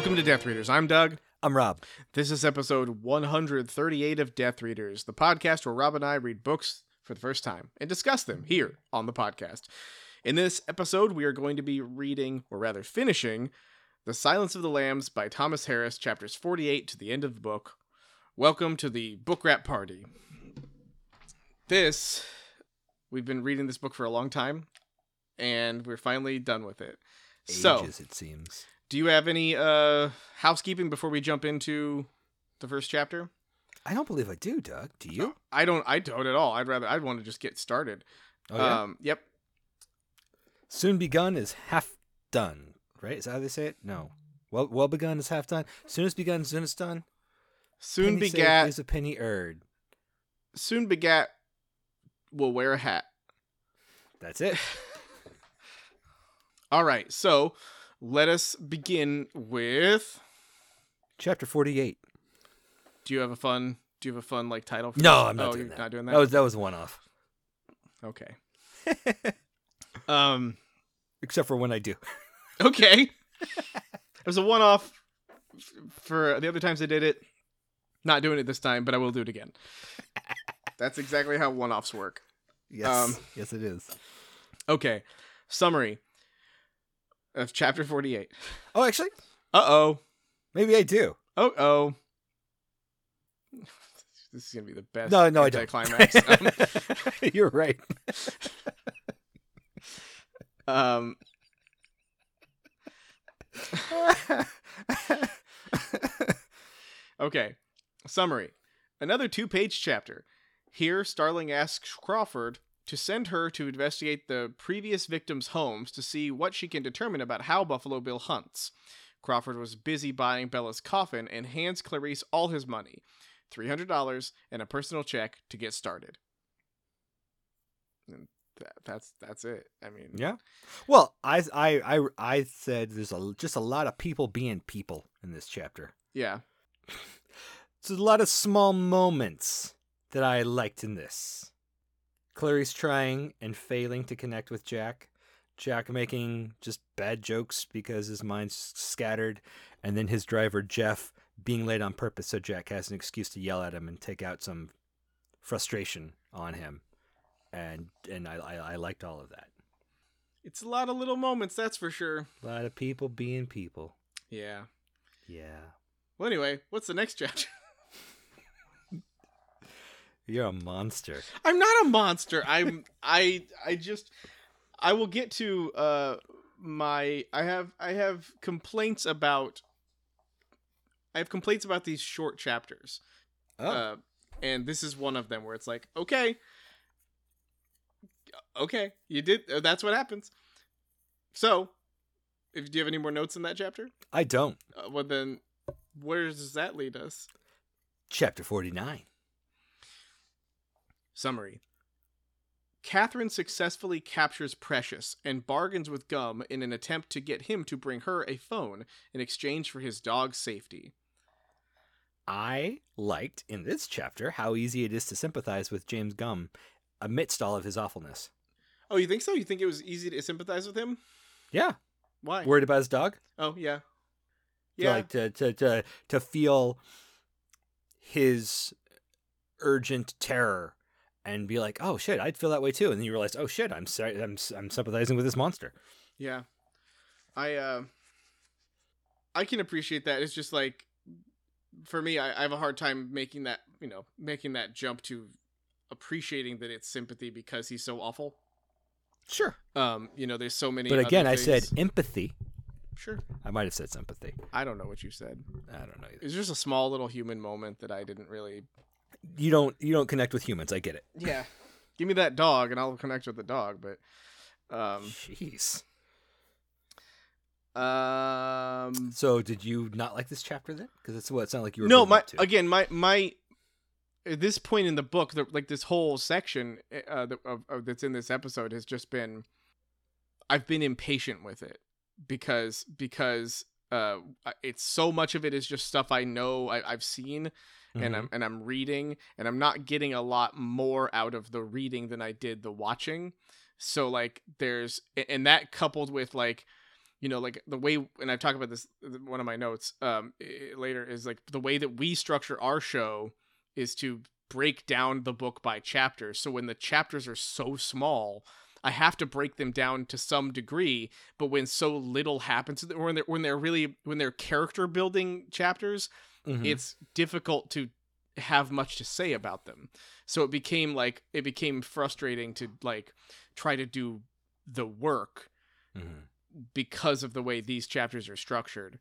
Welcome to Death Readers. I'm Doug. I'm Rob. This is episode 138 of Death Readers, the podcast where Rob and I read books for the first time and discuss them here on the podcast. In this episode, we are going to be reading, or rather finishing, The Silence of the Lambs by Thomas Harris, chapters 48 to the end of the book. Welcome to the book wrap party. This, we've been reading this book for a long time, and we're finally done with it. So, Ages, it seems. Do you have any uh housekeeping before we jump into the first chapter? I don't believe I do, Doug. Do you? I don't I don't at all. I'd rather I'd want to just get started. Oh, yeah? Um yep. Soon begun is half done, right? Is that how they say it? No. Well, well begun is half done. Soon as begun, soon as done. Soon Penny begat is a penny earned. soon begat will wear a hat. That's it. All right. So, let us begin with Chapter forty-eight. Do you have a fun do you have a fun like title for No, this? I'm not oh, doing that. not doing that. That was that was one off. okay. Um Except for when I do. okay. it was a one off for the other times I did it. Not doing it this time, but I will do it again. That's exactly how one offs work. Yes. Um, yes, it is. Okay. Summary of chapter 48. Oh, actually, Uh oh. maybe I do. Oh oh. This is gonna be the best. No, no, I don't. climax. You're right. um, okay. Summary. Another two-page chapter. Here, Starling asks Crawford to send her to investigate the previous victims' homes to see what she can determine about how Buffalo Bill hunts. Crawford was busy buying Bella's coffin and hands Clarice all his money $300 and a personal check to get started. And that, that's that's it. I mean, yeah. Well, I I I I said there's a just a lot of people being people in this chapter. yeah. There's a lot of small moments that I liked in this. Clarice trying and failing to connect with Jack. Jack making just bad jokes because his mind's scattered. And then his driver, Jeff, being late on purpose so Jack has an excuse to yell at him and take out some frustration on him. And and I, I, I liked all of that. It's a lot of little moments, that's for sure. A lot of people being people. Yeah. Yeah. Well, anyway, what's the next chapter? You're a monster. I'm not a monster. I'm I I just I will get to uh my I have I have complaints about I have complaints about these short chapters. Oh. Uh and this is one of them where it's like, okay. Okay, you did uh, that's what happens. So, if do you have any more notes in that chapter? I don't. Uh, well then where does that lead us? Chapter 49. Summary Catherine successfully captures Precious and bargains with Gumb in an attempt to get him to bring her a phone in exchange for his dog's safety. I liked in this chapter how easy it is to sympathize with James Gumb amidst all of his awfulness. Oh, you think so? You think it was easy to sympathize with him? Yeah. Why? Worried about his dog? oh, yeah. Yeah. Like to, to, to, to feel his urgent terror and be like, oh shit, I'd feel that way too. And then you realize, oh shit, I'm sorry, I'm, I'm sympathizing with this monster. Yeah. I uh I can appreciate that. It's just like for me, I, I have a hard time making that, you know, making that jump to appreciating that it's sympathy because he's so awful. Sure. Um, you know, there's so many But again, I said empathy. Sure. I might have said sympathy. I don't know what you said. I don't know. Either. It's just a small little human moment that I didn't really. You don't you don't connect with humans. I get it. Yeah. Give me that dog and I'll connect with the dog. But, um, Jeez. um, So did you not like this chapter then? Because it's what it sounded like you were. no, my again, my my. At this point in the book, the, like this whole section uh, the, of, of that's in this episode has just been, I've been impatient with it because because uh, it's so much of it is just stuff I know I, I've seen and Mhm. I'm and I'm reading and I'm not getting a lot more out of the reading than I did the watching. So like there's and that coupled with like you know like the way and i've talked about this one of my notes um later is like the way that we structure our show is to break down the book by chapters so when the chapters are so small i have to break them down to some degree but when so little happens or when they're when they're really when they're character building chapters Mhm. it's difficult to have much to say about them so it became like it became frustrating to like try to do the work Mhm. because of the way these chapters are structured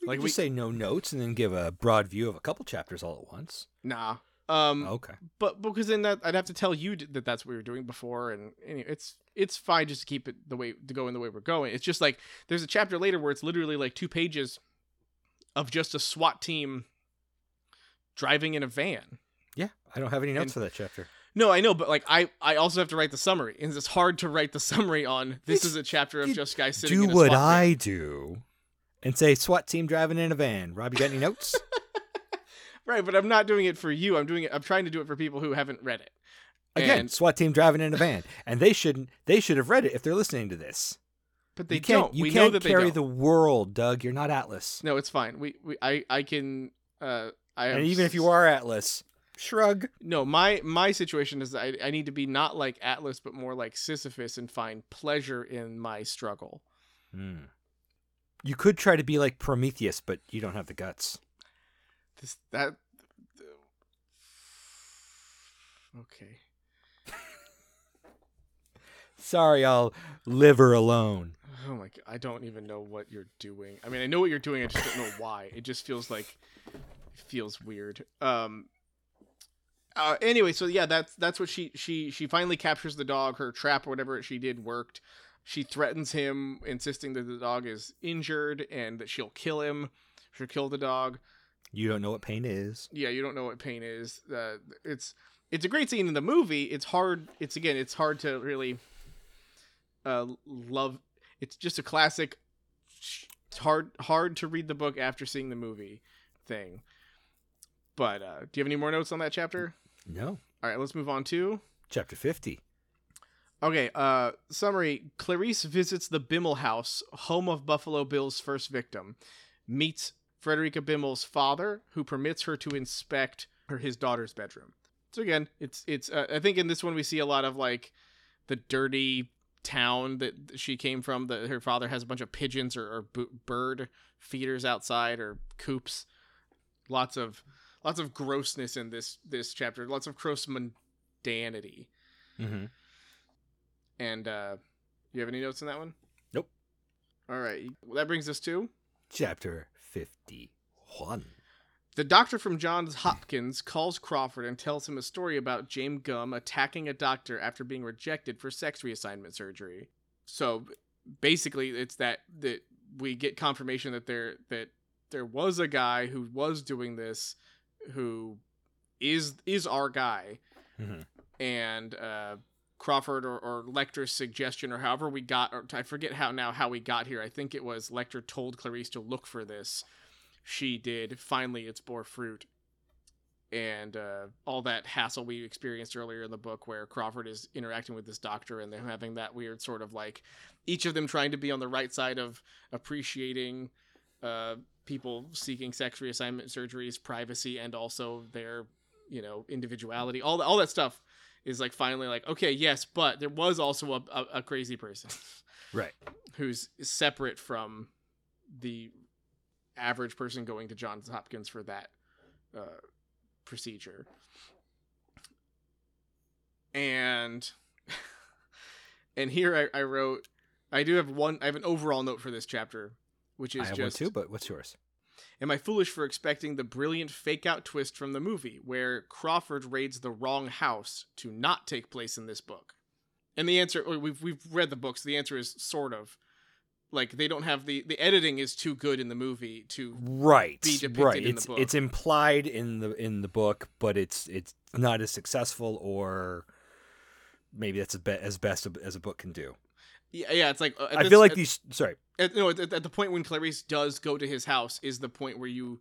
You Like we- just say no notes and then give a broad view of a couple chapters all at once. nah um Okay. but because then that i'd have to tell you that that's what we were doing before and anyway, it's it's fine just to keep it the way to go in the way we're going it's just like there's a chapter later where it's literally like two pages of just a swat team driving in a van Yeah, I don't have any notes And- for that chapter. No, I know, but like I, I also have to write the summary, and it's hard to write the summary on. This It's- is a chapter of just guys sitting. Do in a what SWAT van. I do, and say SWAT team driving in a van. Rob, you got any notes? right, but I'm not doing it for you. I'm doing it. I'm trying to do it for people who haven't read it. Again, And- SWAT team driving in a van, and they shouldn't. They should have read it if they're listening to this. But they you can't. don't. You we can't know that carry the world, Doug. You're not Atlas. No, it's fine. We, we, I, I can. Uh, I. And even if you are Atlas, shrug. no, my my situation is I, I need to be not like Atlas, but more like Sisyphus, and find pleasure in my struggle. Hmm. You could try to be like Prometheus, but you don't have the guts. This that. Okay. Sorry, I'll live her alone. Oh my god, I don't even know what you're doing. I mean, I know what you're doing, I just don't know why. It just feels like it feels weird. Um uh, anyway, so yeah, that's that's what she she she finally captures the dog. Her trap or whatever she did worked. She threatens him, insisting that the dog is injured and that she'll kill him. She'll kill the dog. You don't know what pain is. Yeah, you don't know what pain is. Uh, it's it's a great scene in the movie. It's hard. It's again, it's hard to really uh, love. It's just a classic. It's hard hard to read the book after seeing the movie thing. But uh, do you have any more notes on that chapter? No. All right, let's move on to. Chapter 50. Okay, uh, summary Clarice visits the Bimmel house, home of Buffalo Bill's first victim, meets Fredrica Bimmel's father, who permits her to inspect her his daughter's bedroom. So again, it's it's uh, I think in this one we see a lot of like the dirty town that she came from. That her father has a bunch of pigeons or, or b- bird feeders outside or coops. Lots of lots of grossness in this this chapter. Lots of gross mundanity. Mm-hmm. And uh you have any notes on that one? Nope. All right. Well, that brings us to Chapter 51. The doctor from Johns Hopkins calls Crawford and tells him a story about James Gumb attacking a doctor after being rejected for sex reassignment surgery. So basically, it's that that we get confirmation that there that there was a guy who was doing this, who is is our guy, Mhm. and uh, Crawford or, or Lecter's suggestion, or however we got, or I forget how now how we got here. I think it was Lecter told Clarice to look for this. She did. Finally, it's bore fruit, and uh, all that hassle we experienced earlier in the book, where Crawford is interacting with this doctor, and they're having that weird sort of like each of them trying to be on the right side of appreciating uh, people seeking sex reassignment surgeries, privacy, and also their you know individuality. All all that stuff is like finally like okay yes but there was also a, a, a crazy person Right. who's separate from the average person going to johns hopkins for that uh, procedure and and here I, I wrote i do have one i have an overall note for this chapter which is I have just one too, but what's yours? Am I foolish for expecting the brilliant fake out twist from the movie where Crawford raids the wrong house to not take place in this book? And the answer oh, we've we've read the books. The answer is sort of. Like they don't have the the editing is too good in the movie to Right. be depicted right. in the it's it's implied in the in the book, but it's it's not as successful or maybe that's as, be- as best as a book can do. yeah, yeah it's like uh, I this- feel like at, these sorry. at, no at, at the point when Clarice does go to his house is the point where you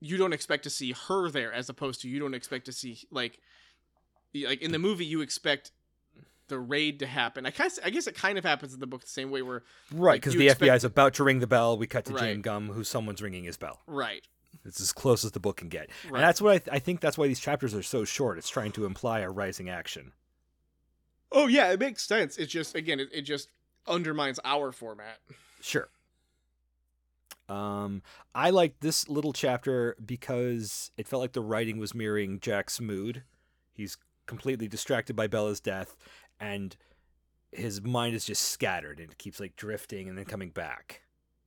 you don't expect to see her there as opposed to you don't expect to see like like in the movie you expect the raid to happen. I guess I guess it kind of happens in the book the same way where Right, because you the expect- FBI is about to ring the bell. We cut to Jame Gumb, who someone's ringing his bell. right. It's as close as the book can get, Right. and that's what I, th- I think. That's why these chapters are so short. It's trying to imply a rising action. Oh yeah, it makes sense. It's just again, it, it just undermines our format. Sure. Um, I liked this little chapter because it felt like the writing was mirroring Jack's mood. He's completely distracted by Bella's death, and his mind is just scattered and it keeps like drifting and then coming back.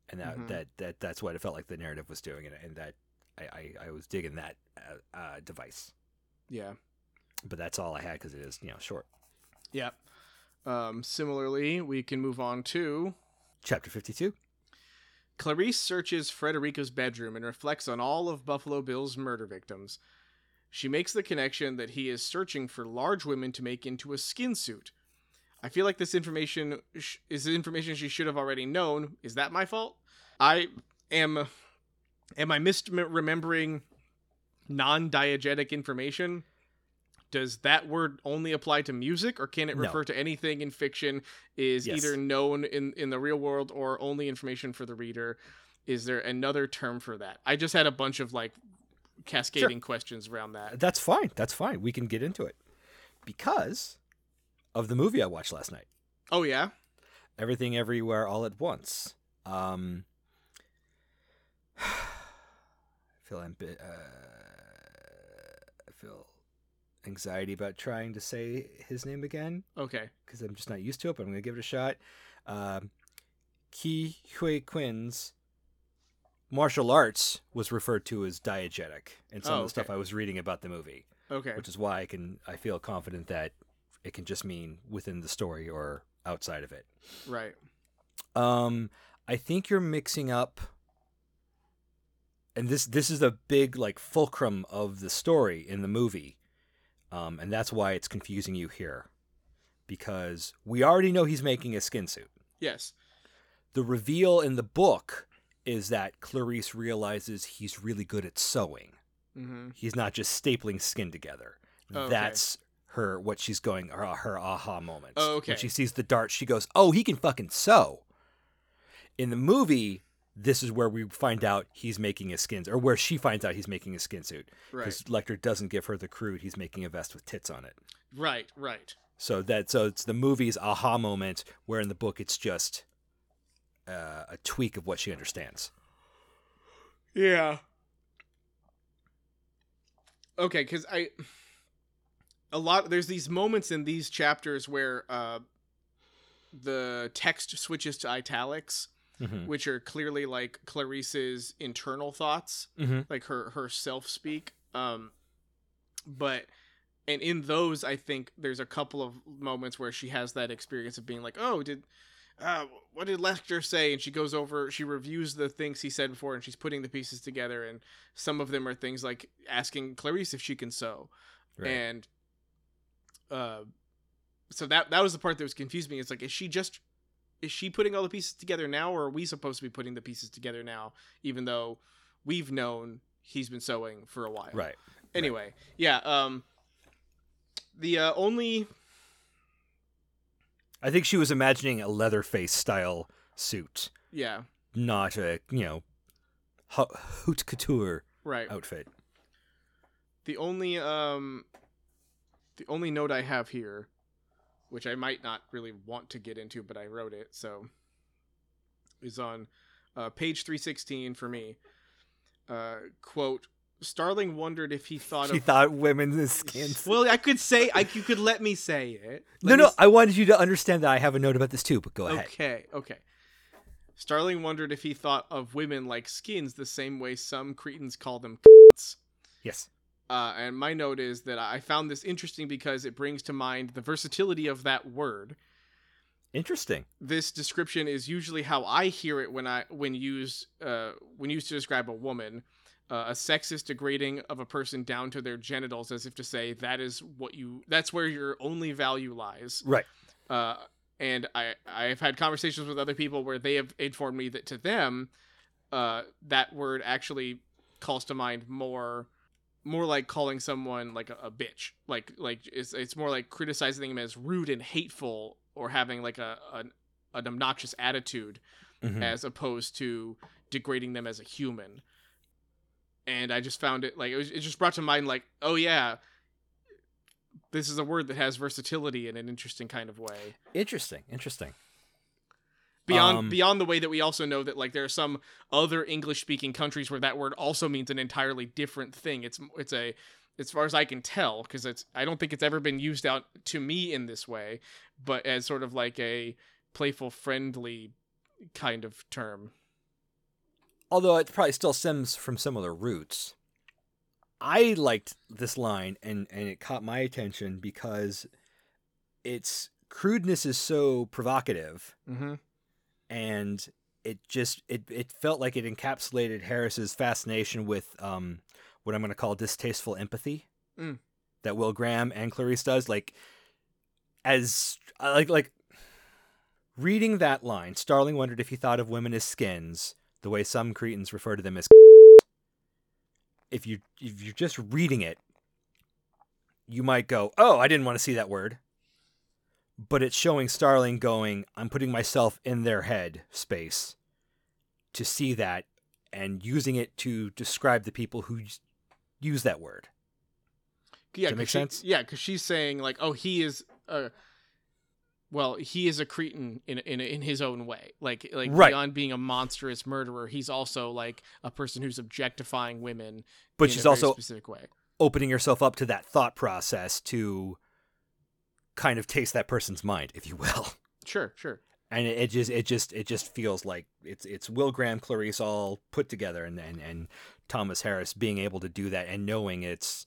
And that Mhm. that, that that's what it felt like the narrative was doing, and, and that I, I, I was digging that uh, uh, device. Yeah. But that's all I had because it is you know short. yeah Um, similarly, we can move on to Chapter fifty-two. Clarice searches Fredrica's bedroom and reflects on all of Buffalo Bill's murder victims. She makes the connection that he is searching for large women to make into a skin suit. I feel like this information sh- is information she should have already known. Is that my fault? I am. Am I misremembering non-diegetic information? Does that word only apply to music, or can it No. refer to anything in fiction? Is Yes. either known in in the real world or only information for the reader? Is there another term for that? I just had a bunch of like cascading questions around that. That's fine. That's fine. We can get into it because of the movie I watched last night. Oh yeah, Everything Everywhere All at Once. Um, I feel ambi- uh, I feel anxiety about trying to say his name again okay, because I'm just not used to it. But I'm gonna give it a shot. Um, Ke Huy Quan's martial arts was referred to as diegetic in some Oh, of the stuff. I was reading about the movie okay, which is why I can I feel confident that it can just mean within the story or outside of it. right. Um, I think you're mixing up, and this this is a big like fulcrum of the story in the movie, um, and that's why it's confusing you here, because we already know he's making a skin suit. Yes, The reveal in the book is that Clarice realizes he's really good at sewing. mm-hmm. He's not just stapling skin together. Oh, okay. That's her what she's going her, her aha moment. Oh, okay. When she sees the dart, she goes, "Oh, he can fucking sew." In the movie, this is where we find out he's making his skins, or where she finds out he's making a skin suit, right, because Lecter doesn't give her the crude. He's making a vest with tits on it. right, right. So that so it's the movie's aha moment, where in the book it's just uh, a tweak of what she understands. Yeah. Okay, because I a lot there's these moments in these chapters where uh the text switches to italics, Mm-hmm. which are clearly like Clarice's internal thoughts, Mm-hmm. like her her self speak. Um, but and in those, I think there's a couple of moments where she has that experience of being like, oh, did. Uh, what did Lecter say? And she goes over, she reviews the things he said before, and she's putting the pieces together. And some of them are things like asking Clarice if she can sew, Right. and uh, so that that was the part that was confused me. It's like, is she just is she putting all the pieces together now, or are we supposed to be putting the pieces together now, even though we've known he's been sewing for a while? right. Anyway, yeah. Um, the uh, only I think she was imagining a Leatherface style suit, yeah not a you know ha- haute couture right. outfit. The only um, the only note I have here, which I might not really want to get into, but I wrote it so, is on uh, page three sixteen for me. Uh, quote: Starling wondered if he thought She of. thought women's skins. well, I could say I you could let me say it. no, Let me no, s- I wanted you to understand that I have a note about this too, but go ahead. Okay, okay. Starling wondered if he thought of women like skins the same way some cretins call them. Yes. Uh, and my note is that I found this interesting because it brings to mind the versatility of that word. Interesting. This description is usually how I hear it when I when used uh, when used to describe a woman, uh, a sexist degrading of a person down to their genitals, as if to say that is what you that's where your only value lies. Right. Uh, and I I've had conversations with other people where they have informed me that to them, uh, that word actually calls to mind more more like calling someone like a, a bitch. Like like it's it's more like criticizing them as rude and hateful or having like a an, an obnoxious attitude Mhm. as opposed to degrading them as a human. And I just found it like it, was, it just brought to mind like oh yeah, this is a word that has versatility in an interesting kind of way Interesting. Interesting. beyond Um, beyond the way that we also know that like there are some other English speaking countries where that word also means an entirely different thing. It's it's a as far as I can tell because it's I don't think it's ever been used out to me in this way, but as sort of like a playful friendly kind of term. Although it probably still stems from similar roots. I liked this line and, and it caught my attention because its crudeness is so provocative Mm-hmm. and it just it, it felt like it encapsulated Harris's fascination with um what I'm gonna call distasteful empathy Mm. that Will Graham and Clarice does. Like as like like reading that line, Starling wondered if he thought of women as skins, the way some cretins refer to them as if you if you're just reading it, you might go, "Oh, I didn't want to see that word." But it's showing Starling going, "I'm putting myself in their head space to see that and using it to describe the people who use that word." Yeah, that make she- sense? Yeah, because she's saying like, oh, he is a, well, he is a cretin in in in his own way. Like like Right. beyond being a monstrous murderer, he's also like a person who's objectifying women. But in she's a also specific way. opening yourself up to that thought process to kind of taste that person's mind, if you will. Sure, sure. and it, it just it just it just feels like it's it's Will Graham, Clarice all put together, and, and and Thomas Harris being able to do that and knowing it's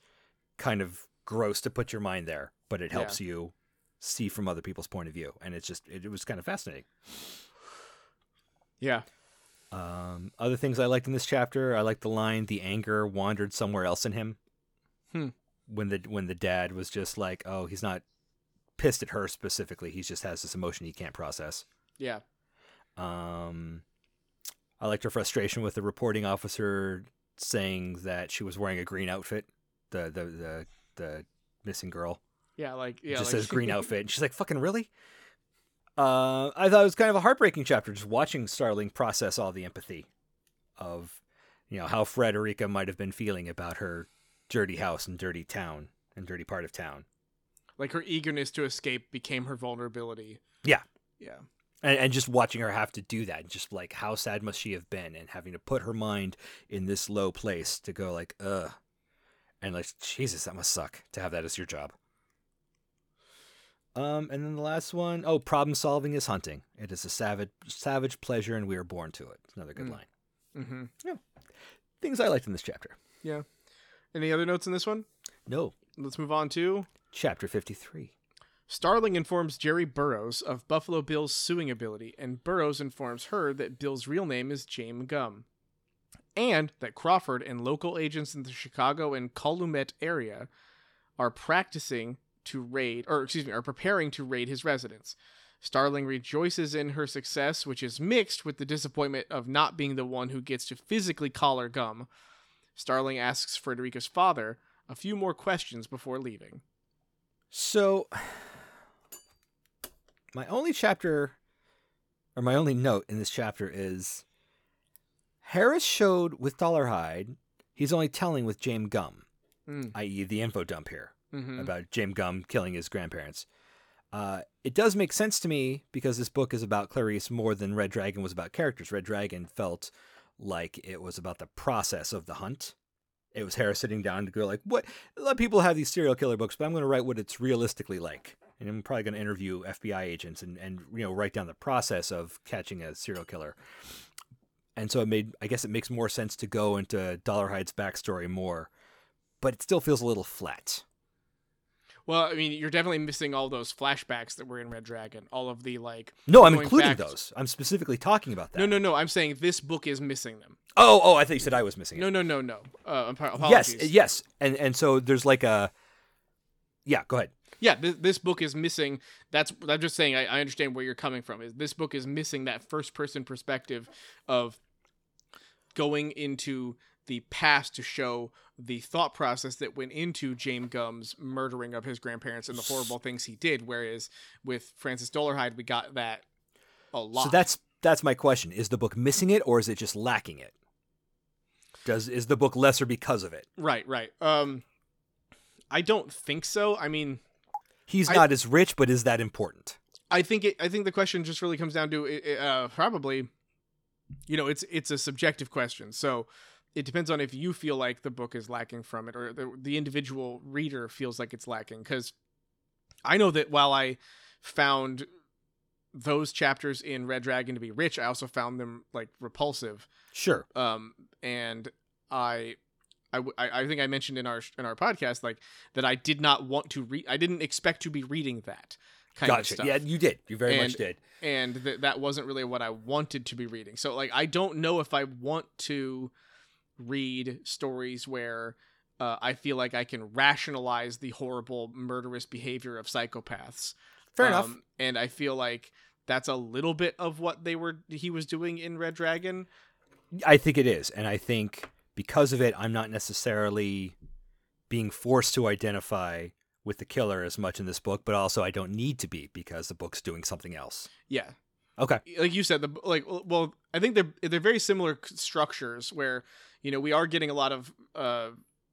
kind of gross to put your mind there, but it helps you see from other people's point of view, and it's just it, it was kind of fascinating. Yeah. Um, other things I liked in this chapter, I liked the line "the anger wandered somewhere else in him." Hmm. When the when the dad was just like, "Oh, he's not pissed at her specifically. He just has this emotion he can't process." Yeah. Um, I liked her frustration with the reporting officer saying that she was wearing a green outfit. The the the the missing girl Yeah, like yeah, just like, says green outfit, and she's like, "Fucking really." Uh, I thought it was kind of a heartbreaking chapter, just watching Starling process all the empathy of, you know, how Fredrica might have been feeling about her dirty house and dirty town and dirty part of town. like her eagerness to escape became her vulnerability. Yeah. Yeah. and, and just watching her have to do that just like how sad must she have been and having to put her mind in this low place to go like ugh and like jesus that must suck to have that as your job um and then the last one oh problem solving is hunting it is a savage savage pleasure and we are born to it another good Mm. line Mm-hmm. Yeah, things i liked in this chapter Yeah. Any other notes in this one? no Let's move on to chapter 53 Starling informs Jerry Burroughs of Buffalo Bill's suing ability, and Burroughs informs her that Bill's real name is James Gumb, and that Crawford and local agents in the Chicago and Calumet area are practicing to raid, or excuse me, are preparing to raid his residence. Starling rejoices in her success, which is mixed with the disappointment of not being the one who gets to physically collar Gumb. Starling asks Fredrica's father a few more questions before leaving. So, my only chapter, or my only note in this chapter is Harris showed with Dolarhyde, he's only telling with James Gumb, Mm. i.e., the info dump here hmm about James Gumb killing his grandparents. Uh, it does make sense to me because this book is about Clarice more than Red Dragon was about characters. Red Dragon felt like it was about the process of the hunt. It was Harris sitting down to go like, "What? A lot of people have these serial killer books, but I'm going to write what it's realistically like." And I'm probably going to interview FBI agents and and you know write down the process of catching a serial killer. And so it made, I guess, it makes more sense to go into Dolarhyde's backstory more, but it still feels a little flat. Well, I mean, you're definitely missing all those flashbacks that were in Red Dragon. All of the like. No, I'm including back- those. I'm specifically talking about that. No, no, no. I'm saying this book is missing them. Oh, oh, I thought you said I was missing it. No, no, no, no. Uh, ap- yes, yes, and and so there's like a. Yeah, go ahead. Yeah, this, this book is missing. That's. I'm just saying. I, I understand where you're coming from. Is this book is missing that first person perspective of going into the past to show the thought process that went into James Gumb's murdering of his grandparents and the horrible things he did. Whereas with Francis Dolarhyde, we got that a lot. So that's that's my question. Is the book missing it or is it just lacking it? Does is the book lesser because of it? right, right. Um, I don't think so. I mean, He's I- not as rich, but is that important? I think it. I think the question just really comes down to uh, probably, you know, it's it's a subjective question. So it depends on if you feel like the book is lacking from it, or the the individual reader feels like it's lacking. Because I know that while I found those chapters in Red Dragon to be rich, I also found them like repulsive. Sure. Um, and I. I, w- I I think I mentioned in our in our podcast like that I did not want to read I didn't expect to be reading that kind of Gotcha. stuff Yeah, you did. You very much did. and th- that wasn't really what I wanted to be reading. So like I don't know if I want to read stories where uh, I feel like I can rationalize the horrible murderous behavior of psychopaths. Fair enough. Um, And I feel like that's a little bit of what they were he was doing in Red Dragon. I think it is, and I think because of it, I'm not necessarily being forced to identify with the killer as much in this book, but also I don't need to be because the book's doing something else. Yeah. Okay. like you said the like well i think they're they're very similar structures where you know we are getting a lot of uh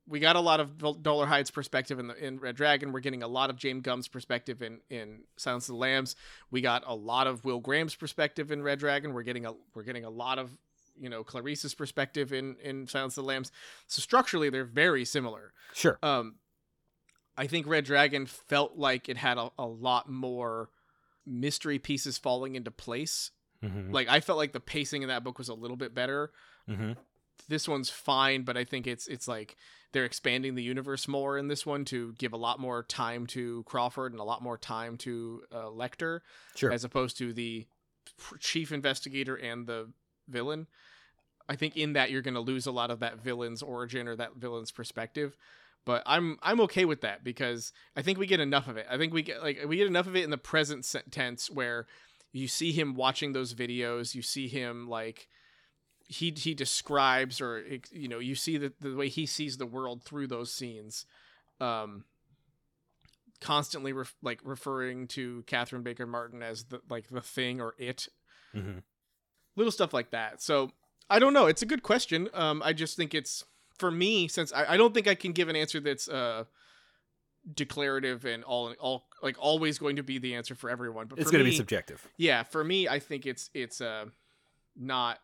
we got a lot of Dol- Dolarhyde's perspective in the in Red Dragon. We're getting a lot of James Gumb's perspective in in Silence of the Lambs. We got a lot of Will Graham's perspective in Red Dragon. We're getting a we're getting a lot of you know Clarice's perspective in in Silence of the Lambs. So structurally, they're very similar. Sure. Um, I think Red Dragon felt like it had a, a lot more mystery pieces falling into place Mm-hmm. like I felt like the pacing in that book was a little bit better. Mm-hmm. This one's fine, but I think it's it's like they're expanding the universe more in this one to give a lot more time to Crawford and a lot more time to uh, Lecter, Sure. as opposed to the chief investigator and the villain. I think in that you're going to lose a lot of that villain's origin or that villain's perspective. But I'm I'm okay with that because I think we get enough of it. I think we get like we get enough of it in the present tense where you see him watching those videos, you see him like he he describes or you know you see the the way he sees the world through those scenes um constantly ref- like referring to Catherine Baker Martin as the like the thing or it Mm-hmm. little stuff like that. So I don't know. It's a good question. Um, I just think it's for me since I, I don't think I can give an answer that's uh declarative and all all like always going to be the answer for everyone. But It's going to be subjective. yeah, for me, I think it's it's uh not.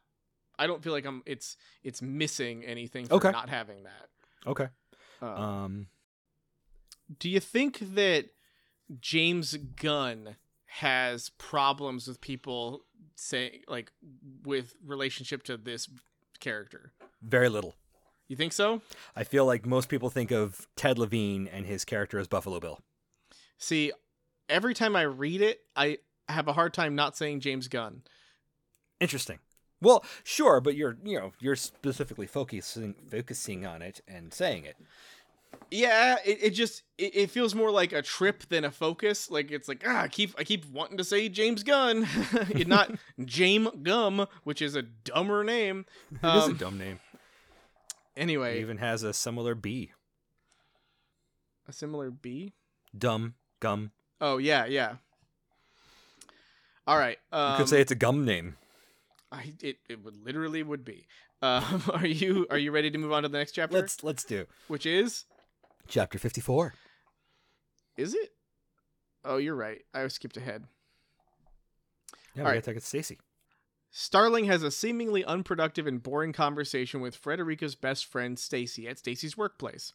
I don't feel like I'm. It's it's missing anything Okay. not having that. Okay. Um, Um. do you think that James Gunn has problems with people saying like with relationship to this character? Very little. You think so? I feel like most people think of Ted Levine and his character as Buffalo Bill. See, every time I read it, I have a hard time not saying James Gunn. Interesting. Well, sure, but you're you know you're specifically focusing focusing on it and saying it. Yeah, it, it just it, it feels more like a trip than a focus. Like it's like ah, I keep I keep wanting to say James Gunn, not James Gumb, which is a dumber name. It is a Um, dumb name. It Anyway, even has a similar B. a similar B. Dumb gum. Oh yeah, yeah. All right. Um, You could say it's a gum name. I, it it would literally would be. Um, are you are you ready to move on to the next chapter? Let's let's do Which is chapter fifty four. is it? Oh, you're right. I skipped ahead. Yeah, All we right. gotta take it to Stacy. Starling has a seemingly unproductive and boring conversation with Fredrica's best friend Stacy at Stacy's workplace.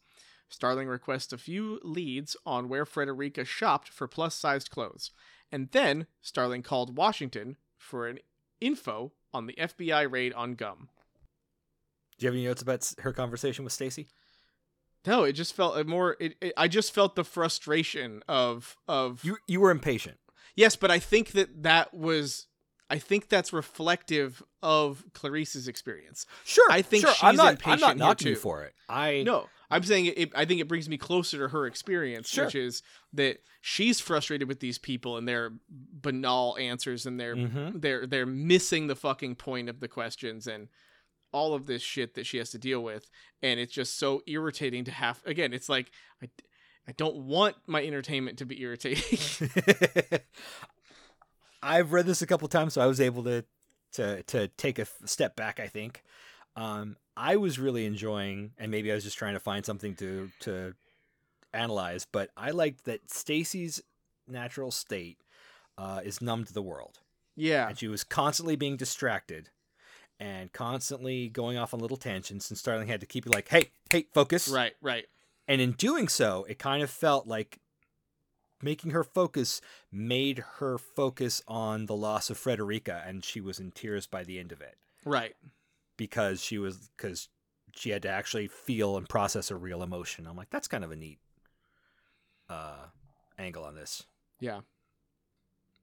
Starling requests a few leads on where Fredrica shopped for plus-sized clothes, and then Starling called Washington for an info on the FBI raid on Gum. Do you have any notes about her conversation with Stacy? No, it just felt uh, more. It, it, I just felt the frustration of of You you were impatient. yes, but I think that that was. I think that's reflective of Clarice's experience. Sure, I think sure. I'm she's not, I'm not knocking too. for it. I No, I'm saying it, it- I think it brings me closer to her experience, Sure. which is that she's frustrated with these people and their banal answers and their Mhm. they're they're missing the fucking point of the questions and all of this shit that she has to deal with and it's just so irritating to have again it's like i, I don't want my entertainment to be irritating I've read this a couple times, so I was able to to to take a step back. I think um, I was really enjoying, and maybe I was just trying to find something to to analyze. But I liked that Stacy's natural state uh, is numb to the world, yeah and she was constantly being distracted and constantly going off on little tangents. And Starling had to keep you like, "Hey, hey, focus!" right right And in doing so, it kind of felt like making her focus made her focus on the loss of Fredrica, and she was in tears by the end of it right because she was because she had to actually feel and process a real emotion. I'm like, that's kind of a neat uh, angle on this. yeah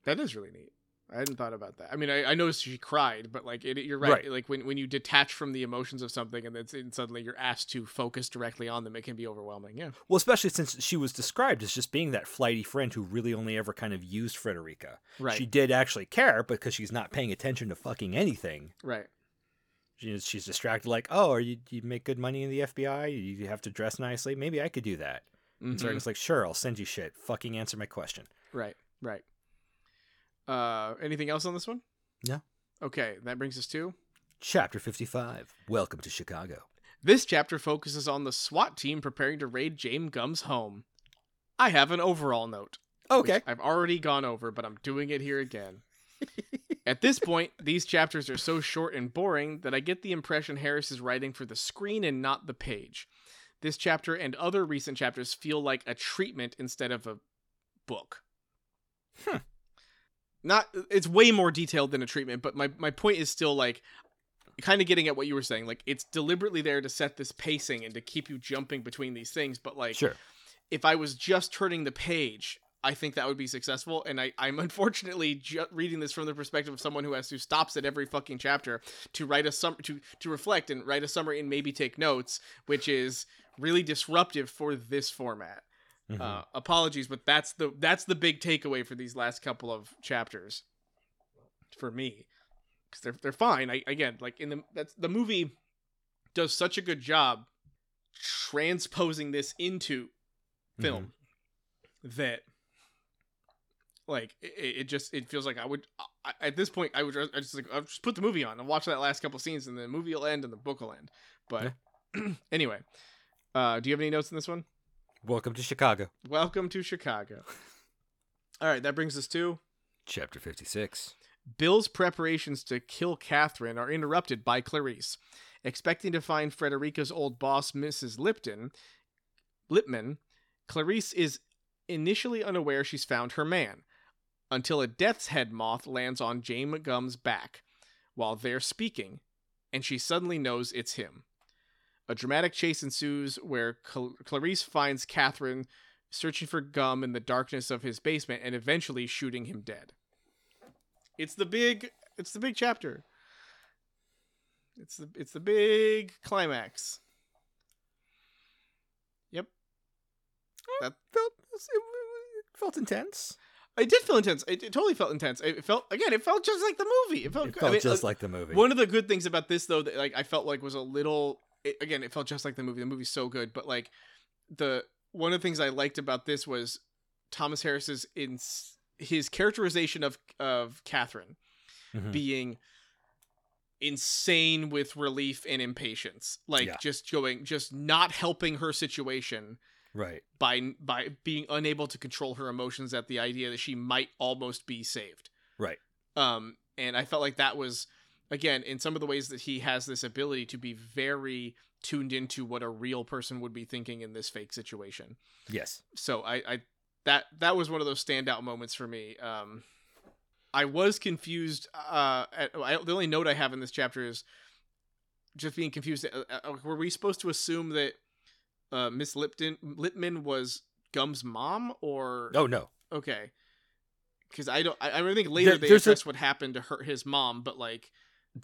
that is really neat i hadn't thought about that i mean i, I noticed she cried but like it, you're right. Right. like when, when you detach from the emotions of something and then and suddenly you're asked to focus directly on them it can be overwhelming yeah Well, especially since she was described as just being that flighty friend who really only ever kind of used Fredrica. right She did actually care because she's not paying attention to fucking anything. right She's, she's distracted, like, oh, are you, you make good money in the FBI? You have to dress nicely. Maybe I could do that. And Mhm. Starling's like, sure, I'll send you shit. Fucking answer my question. Right, right. Uh, anything else on this one? No. Okay, that brings us to Chapter 55 Welcome to Chicago. this chapter focuses on the SWAT team preparing to raid James Gumb's home. I have an overall note. Okay. I've already gone over, but I'm doing it here again. At this point, these chapters are so short and boring that I get the impression Harris is writing for the screen and not the page. This chapter and other recent chapters feel like a treatment instead of a book. Hmm. Not it's way more detailed than a treatment, but my, my point is still like kind of getting at what you were saying. Like it's deliberately there to set this pacing and to keep you jumping between these things, but like Sure. if I was just turning the page, I think that would be successful. And I, I'm unfortunately ju- reading this from the perspective of someone who has to stops at every fucking chapter to write a sum to to reflect and write a summary and maybe take notes, which is really disruptive for this format. Mhm. Uh, apologies, but that's the that's the big takeaway for these last couple of chapters for me because they're they're fine. I again like in the that's the movie does such a good job transposing this into film that like it, it just it feels like I would I, at this point I would I just like I'll just put the movie on and watch that last couple scenes and the movie will end and the book will end. But anyway, uh, do you have any notes in this one? Welcome to Chicago. Welcome to Chicago. All right, that brings us to Chapter 56. Bill's preparations to kill Catherine are interrupted by Clarice. Expecting to find Fredrica's old boss, Mrs. Lipton, Lipman, Clarice is initially unaware she's found her man, until a death's head moth lands on Jame Gumb's back while they're speaking, and she suddenly knows it's him. A dramatic chase ensues where Cl- Clarice finds Catherine searching for Gumb in the darkness of his basement and eventually shooting him dead. It's the big it's the big chapter. It's the it's the big climax. Yep. That Felt, it felt intense. it did feel intense. It, it totally felt intense. It felt again, it felt just like the movie. It felt, It felt I mean, just uh, like the movie. one of the good things about this though that like I felt like was a little it, again, it felt just like the movie. The movie's so good, but like the one of the things I liked about this was Thomas Harris's in his characterization of of Catherine Mhm. being insane with relief and impatience like Yeah. just going just not helping her situation Right. by by being unable to control her emotions at the idea that she might almost be saved Right. um and i felt like that was again in some of the ways that he has this ability to be very tuned into what a real person would be thinking in this fake situation Yes. so I, I that that was one of those standout moments for me. Um, I was confused. Uh, at, I, the only note I have in this chapter is just being confused. Uh, uh, were we supposed to assume that uh, Miss Lipton Lipman was Gumb's mom, or Oh no. okay? Because I don't. I, I think later There- they there's a- what happened to her his mom, but like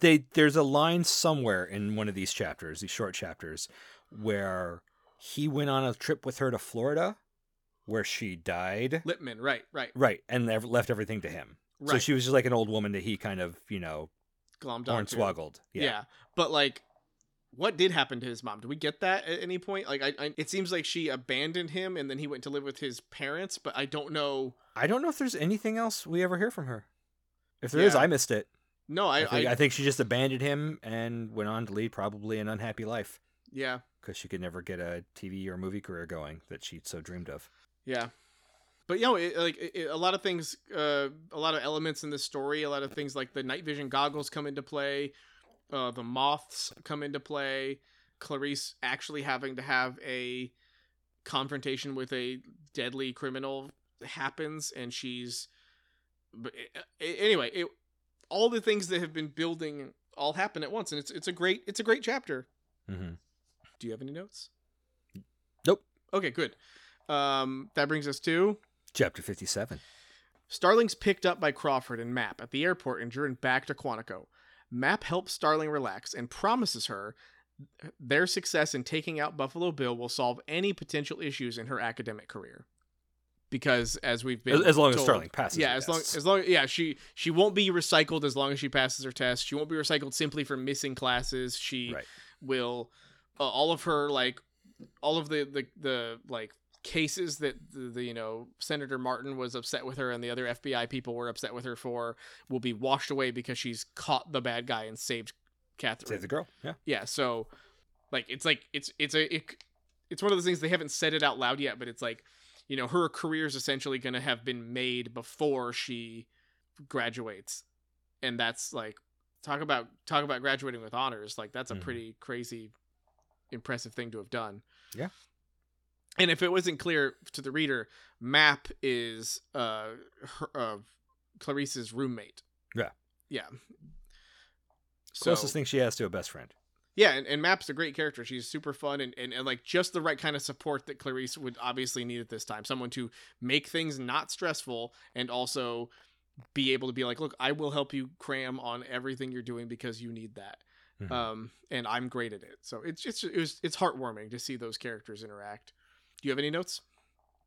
They there's a line somewhere in one of these chapters, these short chapters, where he went on a trip with her to Florida, where she died. Lipman, right, right, Right, and ev- left everything to him. So she was just like an old woman that he kind of, you know, glommed onto. hornswoggled. Yeah. Yeah. but like what did happen to his mom? Do we get that at any point? Like, I, I it seems like she abandoned him and then he went to live with his parents, but I don't know. I don't know if there's anything else we ever hear from her. If there is, Yeah. I missed it. No, I, I think, I, I think she just abandoned him and went on to lead probably an unhappy life yeah, because she could never get a TV or movie career going that she so dreamed of. yeah. But you know, it, like it, it- a lot of things, uh, a lot of elements in this story, a lot of things like the night vision goggles come into play, uh, the moths come into play. Clarice actually having to have a confrontation with a deadly criminal happens, and she's. But uh, anyway, it, all the things that have been building all happen at once, and it's it's a great it's a great chapter. Mm-hmm. Do you have any notes? Nope. Okay, good. Um, that brings us to Chapter 57. Starling's picked up by Crawford and Map at the airport and driven back to Quantico. Map helps Starling relax and promises her their success in taking out Buffalo Bill will solve any potential issues in her academic career. Because as we've been As, as long as told- Starling passes. yeah, her as long as long yeah, she she won't be recycled as long as she passes her test. She won't be recycled simply for missing classes. She Right. will uh, all of her like all of the the the like cases that the, the you know Senator Martin was upset with her and the other FBI people were upset with her for will be washed away because she's caught the bad guy and saved Catherine. Save the girl. Yeah. Yeah, so like it's like it's it's a it, it's one of those things they haven't said it out loud yet, but it's like you know her career is essentially going to have been made before she graduates, and that's like talk about talk about graduating with honors. Like that's a Mhm. pretty crazy, impressive thing to have done. Yeah. And if it wasn't clear to the reader, Map is uh, her, uh Clarice's roommate. Yeah. Yeah. So Closest thing she has to a best friend. Yeah, and, and Map's a great character. She's super fun and, and, and like just the right kind of support that Clarice would obviously need at this time. Someone to make things not stressful and also be able to be like, look, I will help you cram on everything you're doing because you need that. Mhm. Um, and I'm great at it. So it's just it was it's heartwarming to see those characters interact. Do you have any notes?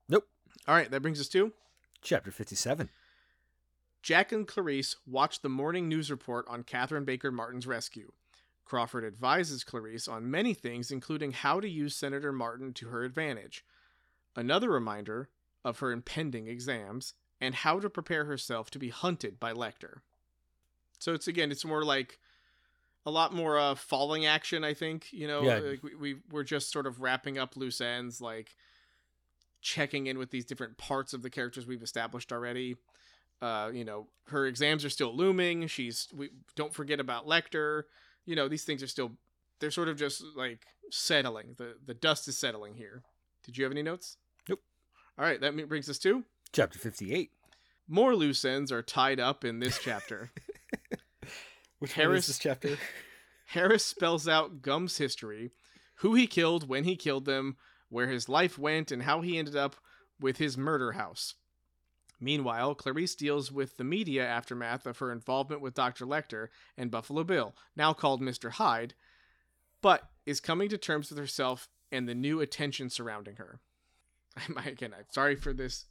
Nope. All right, that brings us to Chapter 57. Jack and Clarice watch the morning news report on Catherine Baker Martin's rescue. Crawford advises Clarice on many things, including how to use Senator Martin to her advantage. Another reminder of her impending exams and how to prepare herself to be hunted by Lecter. So it's again, it's more like a lot more uh, falling action. I think you know, Yeah. like we, we we're just sort of wrapping up loose ends, like checking in with these different parts of the characters we've established already uh, you know, her exams are still looming. She's we don't forget about Lecter. You know, these things are still they're sort of just like settling. The the dust is settling here. Did you have any notes? Nope. All right, that brings us to Chapter 58. more loose ends are tied up in this chapter. Which Harris- this chapter? Harris spells out Gumb's history, who he killed, when he killed them, where his life went, and how he ended up with his murder house. Meanwhile, Clarice deals with the media aftermath of her involvement with Dr. Lecter and Buffalo Bill, now called Mr. Hyde, but is coming to terms with herself and the new attention surrounding her. I'm, again, I'm sorry for this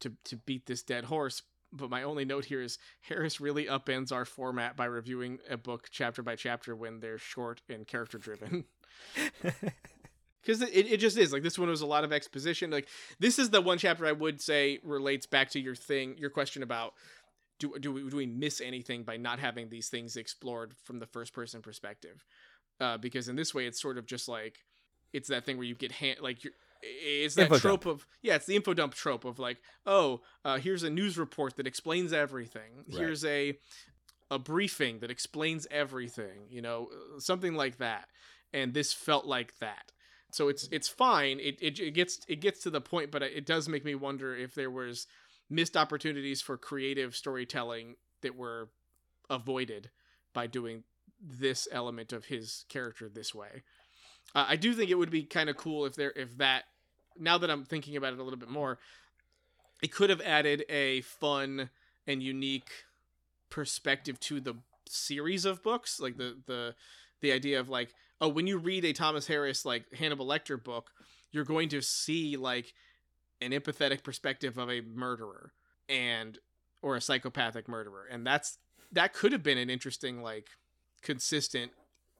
to, to beat this dead horse, but my only note here is Harris really upends our format by reviewing a book chapter by chapter when they're short and character driven. Because it, it just is like this one was a lot of exposition. Like this is the one chapter I would say relates back to your thing, your question about do do we, do we miss anything by not having these things explored from the first person perspective? Uh, because in this way, it's sort of just like it's that thing where you get hand like you're. It's that Info trope of yeah, it's the info dump trope of like oh, uh, here's a news report that explains everything. Right. Here's a a briefing that explains everything. You know, something like that. And this felt like that so it's it's fine. It, it, it gets it gets to the point but it does make me wonder if there was missed opportunities for creative storytelling that were avoided by doing this element of his character this way. Uh, i do think it would be kind of cool if there if that now that i'm thinking about it a little bit more it could have added a fun and unique perspective to the series of books like the the the idea of like oh when you read a thomas harris like hannibal lecter book you're going to see like an empathetic perspective of a murderer and or a psychopathic murderer. And that's that could have been an interesting like consistent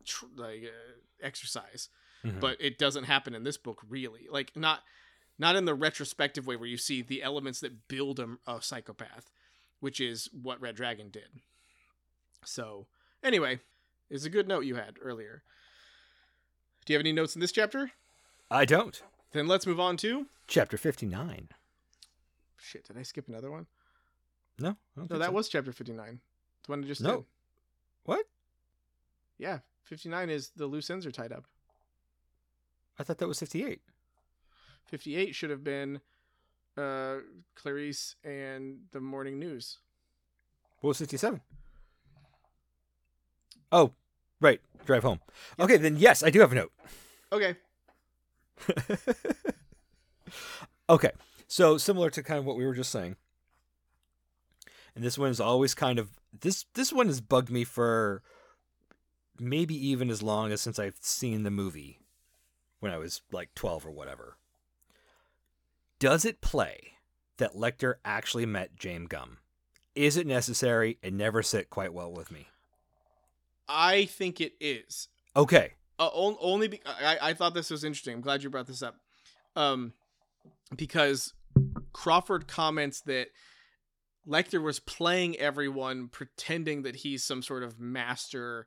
tr- like uh, exercise. Mhm. but it doesn't happen in this book really. Like not not in the retrospective way where you see the elements that build a, a psychopath which is what red dragon did. So anyway it's a good note you had earlier do you have any notes in this chapter I don't. then let's move on to Chapter 59. shit did i skip another one No, no that so. was chapter 59 the one i just No. did What? yeah 59 is the loose ends are tied up I thought that was 58. 58 should have been uh clarice and the morning news What was 57? Oh, right. Drive home. Okay, then yes, I do have a note. okay okay, so similar to kind of what we were just saying, and this one is always kind of this. This one has bugged me for maybe even as long as since I've seen the movie when I was like twelve or whatever. Does it play that Lecter actually met James Gumb? Is it necessary? It never sit quite well with me. I think it is. Okay, Uh, on- only be- I, I thought this was interesting. I'm glad you brought this up. Um, because Crawford comments that Lecter was playing everyone, pretending that he's some sort of master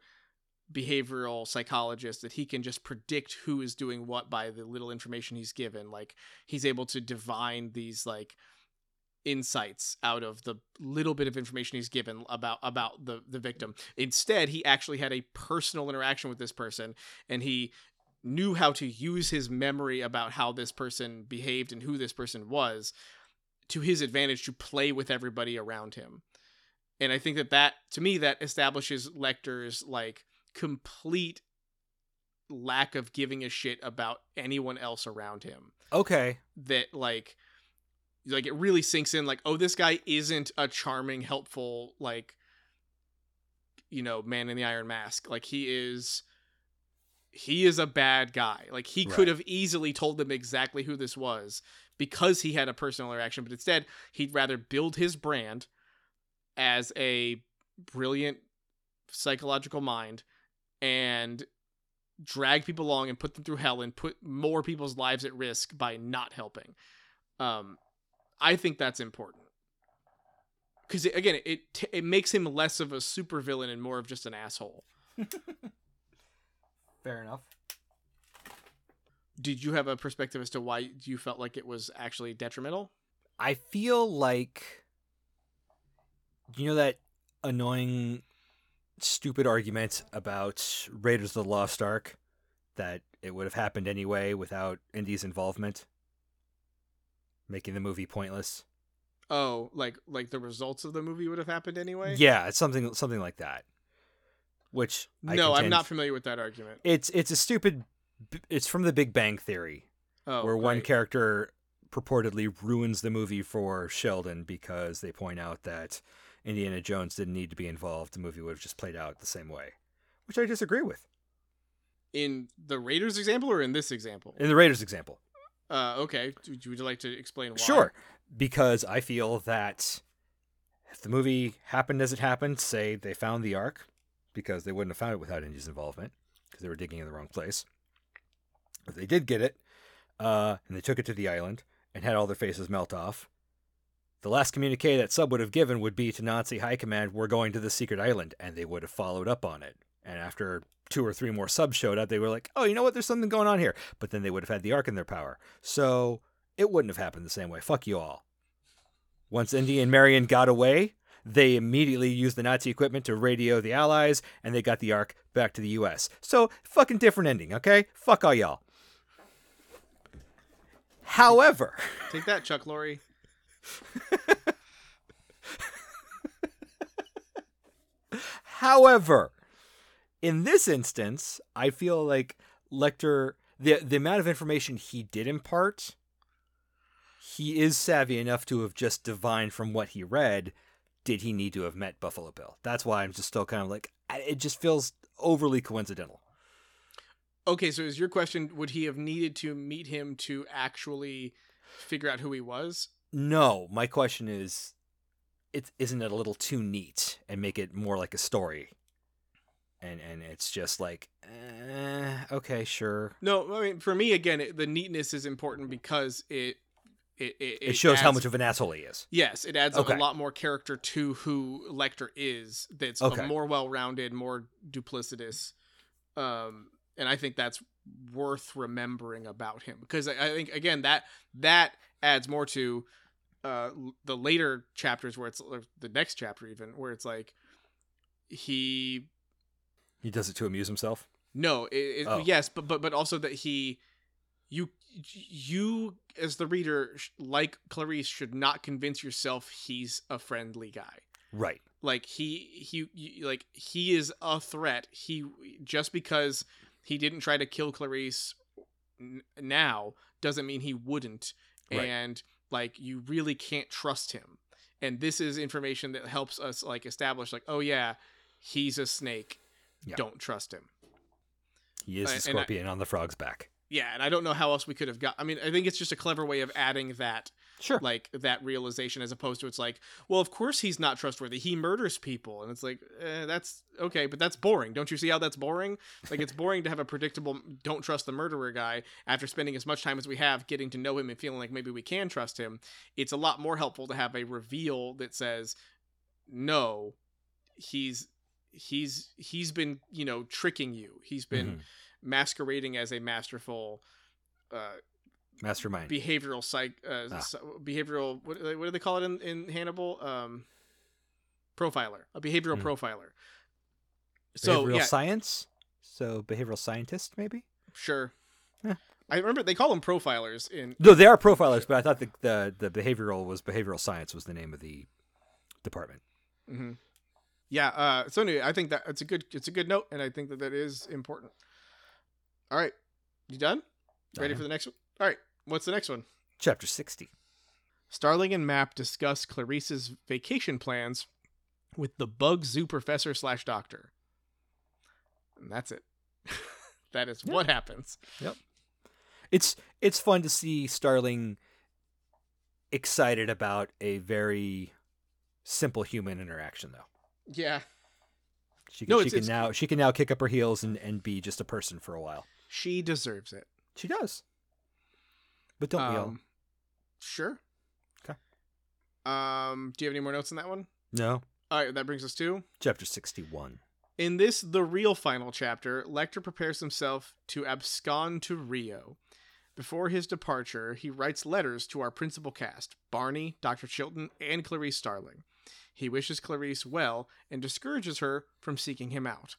behavioral psychologist that he can just predict who is doing what by the little information he's given. Like he's able to divine these like insights out of the little bit of information he's given about about the the victim. Instead, he actually had a personal interaction with this person and he knew how to use his memory about how this person behaved and who this person was to his advantage to play with everybody around him. And I think that that to me that establishes Lecter's like complete lack of giving a shit about anyone else around him okay, that like like it really sinks in like oh this guy isn't a charming helpful like you know man in the iron mask. Like he is he is a bad guy. Like he could have easily told them exactly who this was because he had a personal interaction but instead he'd rather build his brand as a brilliant psychological mind and drag people along and put them through hell and put more people's lives at risk by not helping. Um, I think that's important because again, it t- it makes him less of a supervillain and more of just an asshole. fair enough. Did you have a perspective as to why you felt like it was actually detrimental? I feel like you know that annoying stupid argument about Raiders of the Lost Ark that it would have happened anyway without Indy's involvement making the movie pointless. Oh, like like the results of the movie would have happened anyway? Yeah, it's something something like that. Which I No, I'm not familiar with that argument. It's it's a stupid it's from the Big Bang theory Oh, where one character purportedly ruins the movie for Sheldon because they point out that Indiana Jones didn't need to be involved. The movie would have just played out the same way, which I disagree with. in the Raiders example or in this example? In the Raiders example, Uh, okay. Would you like to explain why? sure, because I feel that if the movie happened as it happened, say they found the Ark, because they wouldn't have found it without Indy's involvement, because they were digging in the wrong place. If they did get it, uh, and they took it to the island and had all their faces melt off, the last communique that Sub would have given would be to Nazi High Command, "We're going to the secret island," and they would have followed up on it. And after two or three more subs showed up, they were like, "Oh, you know what? There's something going on here." But then they would have had the Ark in their power, so it wouldn't have happened the same way. Fuck you all. Once Indy and Marion got away, they immediately used the Nazi equipment to radio the Allies, and they got the Ark back to the U.S. So fucking different ending, okay? Fuck all y'all. However, Take that, Chuck Lorre. However, in this instance, I feel like Lecter the the amount of information he did impart, he is savvy enough to have just divined from what he read. Did he need to have met Buffalo Bill? That's why I'm just still kind of like it just feels overly coincidental. Okay, so is your question would he have needed to meet him to actually figure out who he was? No, my question is, it isn't it a little too neat and make it more like a story? And and it's just like, eh, okay, sure. No, I mean for me again, it, the neatness is important because it it it, It, shows how much of an asshole he is. Yes, it adds Okay. a lot more character to who Lecter is. That's Okay. a more well-rounded, more duplicitous, um, and I think that's worth remembering about him because I, I think again that that adds more to uh, the later chapters where it's or the next chapter even where it's like he He does it to amuse himself. no, it, it, Oh. yes, but but but also that he, you you as the reader, like Clarice, should not convince yourself he's a friendly guy. Right. Like he he like he is a threat. He just because he didn't try to kill Clarice n- now doesn't mean he wouldn't. Right. And like you really can't trust him. And this is information that helps us like establish like oh yeah, he's a snake. Yeah. Don't trust him. He is Uh, the and I- scorpion on the frog's back. yeah and i don't know how else we could have got i mean i think it's just a clever way of adding that Sure. like that realization as opposed to it's like well of course he's not trustworthy he murders people and it's like eh, that's okay but that's boring don't you see how that's boring like it's boring to have a predictable don't trust the murderer guy after spending as much time as we have getting to know him and feeling like maybe we can trust him it's a lot more helpful to have a reveal that says no he's he's he's been you know tricking you he's been Mhm. masquerading as a masterful uh, Mastermind. behavioral psych uh, Ah. behavioral what, what do they call it in, in Hannibal um profiler a behavioral Hmm. profiler so behavioral yeah science. So behavioral scientist, maybe. sure Yeah. I remember they call them profilers in No, they are profilers, but I thought the, the the behavioral was behavioral science was the name of the department. Mm hmm yeah uh so anyway I think that it's a good it's a good note and I think that that is important all right you done ready for the next one all right what's the next one Chapter sixty. Starling and Map discuss Clarice's vacation plans with the bug zoo professor slash doctor. And that's it. that is Yeah. what happens. Yep. It's it's fun to see Starling excited about a very simple human interaction, though. Yeah. She can, No, she it's- can it's- now she can now kick up her heels and, and be just a person for a while. She deserves it. She does. But don't we all? Um, Sure. 'Kay. Um, do you have any more notes on that one? No. All right, that brings us to Chapter sixty-one. In this, the real final chapter, Lecter prepares himself to abscond to Rio. Before his departure, he writes letters to our principal cast Barney, Dr. Chilton, and Clarice Starling. He wishes Clarice well and discourages her from seeking him out.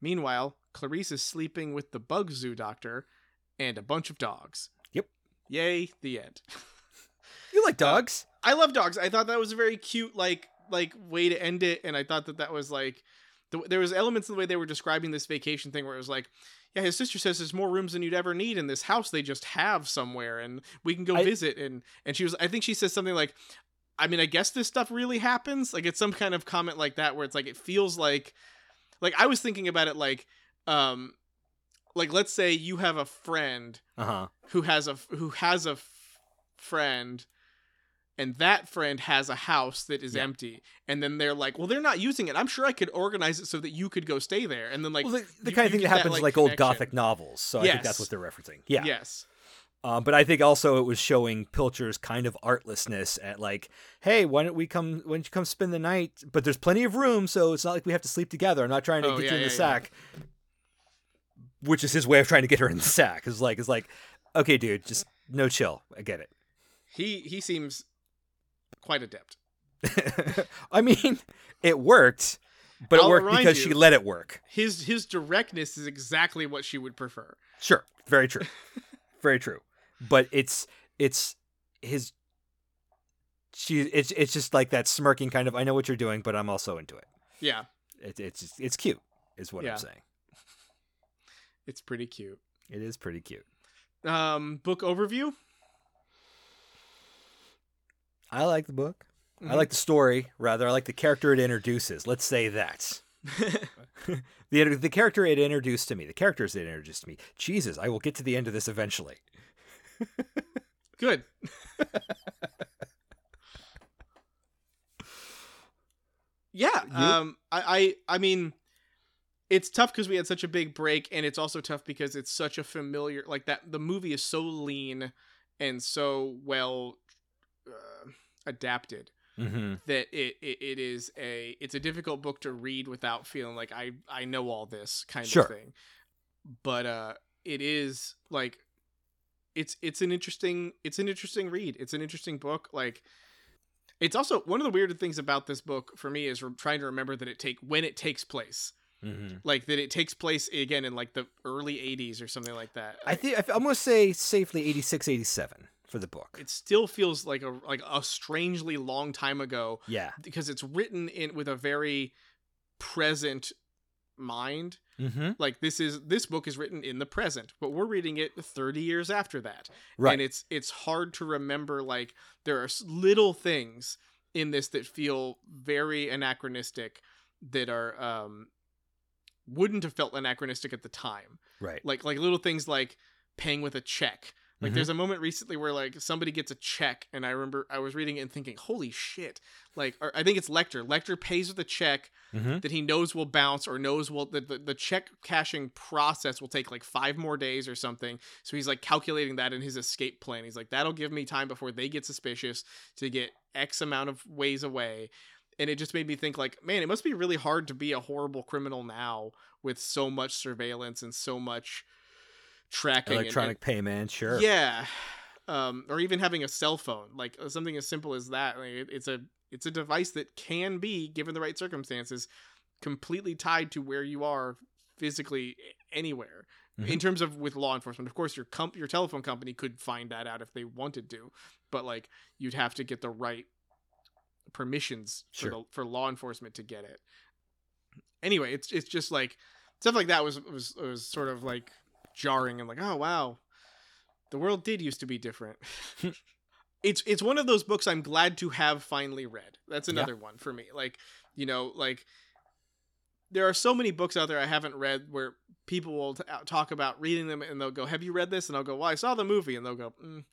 Meanwhile, Clarice is sleeping with the bug zoo doctor and a bunch of dogs. Yep. Yay, the end. You like uh, dogs? I love dogs. I thought that was a very cute, like, like way to end it, and I thought that that was like, the, there was elements in the way they were describing this vacation thing where it was like, yeah, his sister says there's more rooms than you'd ever need in this house they just have somewhere, and we can go I- visit. And and she was, I think she says something like, I mean, I guess this stuff really happens. Like it's some kind of comment like that where it's like it feels like, like I was thinking about it like, um, like let's say you have a friend Uh huh. who has a who has a f- friend and that friend has a house that is Yeah. empty and then they're like well they're not using it i'm sure i could organize it so that you could go stay there and then like well, the, the you- kind of thing that get that, happens like, like old gothic novels. So I think that's what they're referencing. Yeah. yes Um, but I think also it was showing Pilcher's kind of artlessness at like, hey, why don't we come? Why don't you come spend the night? But there's plenty of room, so it's not like we have to sleep together. I'm not trying to Oh, get yeah, you in the yeah, yeah. sack. Which is his way of trying to get her in the sack. Is like, is like, okay, dude, just no chill. I get it. he he seems quite adept. I mean, it worked, but it I'll worked because you- she let it work. his his directness is exactly what she would prefer Sure, very true, very true. But it's it's his. She it's it's just like that smirking kind of. I know what you're doing, but I'm also into it. yeah It, it's it's cute, is what Yeah. I'm saying. it's pretty cute It is pretty cute. um book overview I like the book. I Mhm. like the story. Rather, I like the character it introduces. Let's say that the the character it introduced to me, the characters it introduced to me. Jesus, I will get to the end of this eventually. good yeah um I, I i mean it's tough because we had such a big break, and it's also tough because it's such a familiar like that. The movie is so lean and so well uh, adapted Mm-hmm. that it, it it is a it's a difficult book to read without feeling like I I know all this kind Sure. of thing. But uh it is like it's it's an interesting it's an interesting read. It's an interesting book like it's also one of the weirder things about this book for me is re- trying to remember that it take when it takes place. Mm-hmm. Like that it takes place again in like the early 80s or something like that. I think I'm gonna say safely 86, 87 for the book. it still feels like a like a strangely long time ago Yeah. because it's written in with a very present mind Mm-hmm. like this is this book is written in the present but we're reading it 30 years after that Right. and it's it's hard to remember like there are little things in this that feel very anachronistic that are um wouldn't have felt anachronistic at the time right. like like little things like paying with a check like Mhm. there's a moment recently where like somebody gets a check and i remember i was reading it and thinking holy shit. Like or i think it's lecter. Lecter pays with a check Mm-hmm. that he knows will bounce or knows will the, the, the check cashing process will take like five more days or something. So he's like calculating that in his escape plan. He's like that'll give me time before they get suspicious to get x amount of ways away. And it just made me think like man it must be really hard to be a horrible criminal now with so much surveillance and so much tracking and- Electronic payment, sure. yeah um or even having a cell phone like uh, something as simple as that like, it, it's a it's a device that can be given the right circumstances completely tied to where you are physically anywhere in Mhm. terms of with law enforcement of course your comp your telephone company could find that out if they wanted to but like you'd have to get the right permissions for the, for law enforcement to get it anyway it's it's just like stuff like that was was was sort of like jarring and like oh wow. The world did used to be different. It's it's one of those books i'm glad to have finally read. That's Yeah. another one for me. Like you know like there are so many books out there i haven't read where people will t- talk about reading them and they'll go have you read this? And i'll go well i saw the movie and they'll go mm.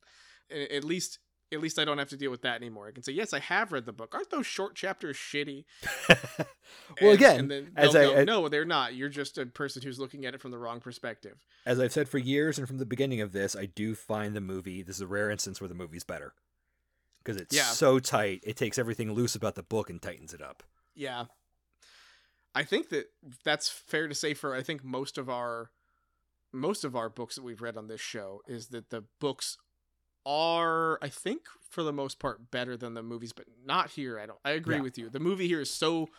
and at least at least i don't have to deal with that anymore i can say yes i have read the book aren't those short chapters shitty well, And- again, and then as I- go, I- no they're not you're just a person who's looking at it from the wrong perspective as I've said for years and from the beginning of this, I do find the movie. This is a rare instance where the movie's better because it's Yeah. so tight. It takes everything loose about the book and tightens it up. Yeah. I think that that's fair to say for I think most of our most of our books that we've read on this show is that the books are I think for the most part better than the movies but not here I don't I agree Yeah. with you. The movie here is so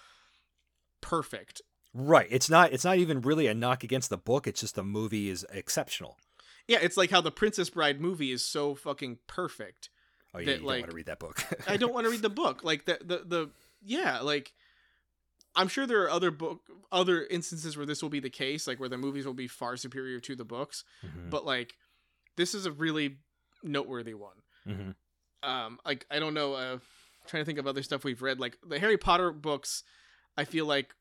perfect. Right. It's not. It's not even really a knock against the book. It's just the movie is exceptional. Yeah, it's like how the Princess Bride movie is so fucking perfect. Oh yeah, That, you don't want to read that book. I don't want to read the book. Like the the the yeah, like I'm sure there are other book other instances where this will be the case, like where the movies will be far superior to the books. Mhm, but like this is a really noteworthy one mhm. um like i don't know uh trying to think of other stuff we've read like the harry potter books i feel like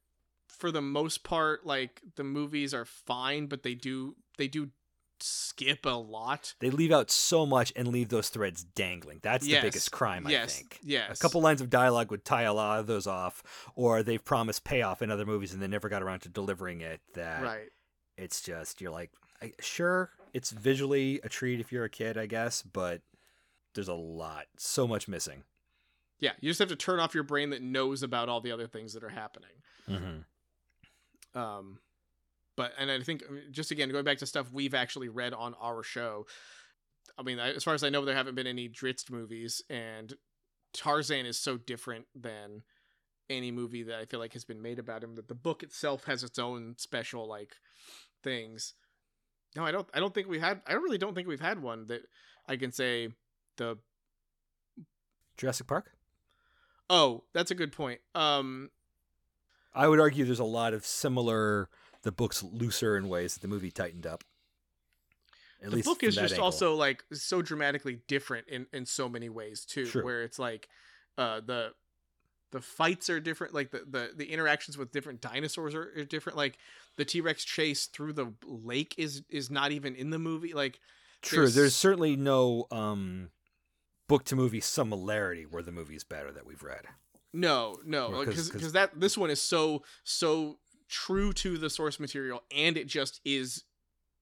for the most part like the movies are fine but they do they do skip a lot They leave out so much and leave those threads dangling. That's Yes, the biggest crime, I think. yes A couple lines of dialogue would tie a lot of those off, or they've promised payoff in other movies and they never got around to delivering it. That right it's just you're like, sure, it's visually a treat if you're a kid, I guess, but there's a lot, so much missing. yeah you just have to turn off your brain that knows about all the other things that are happening Mm-hmm. um but and i think just again going back to stuff we've actually read on our show i mean as far as i know there haven't been any Drizzt movies and tarzan is so different than any movie that i feel like has been made about him that the book itself has its own special like things no i don't i don't think we had i really don't think we've had one that i can say the Jurassic Park. oh that's a good point um I would argue there's a lot of similar. The book's looser in ways that the movie tightened up. At the book is just angle. also like so dramatically different in in so many ways too True. where it's like uh the the fights are different like the the, the interactions with different dinosaurs are, are different like the t-rex chase through the lake is is not even in the movie like True. there's- There's, certainly no um, book to movie similarity where the movie's better that we've read. no no because 'cause- because that this one is so so true to the source material and it just is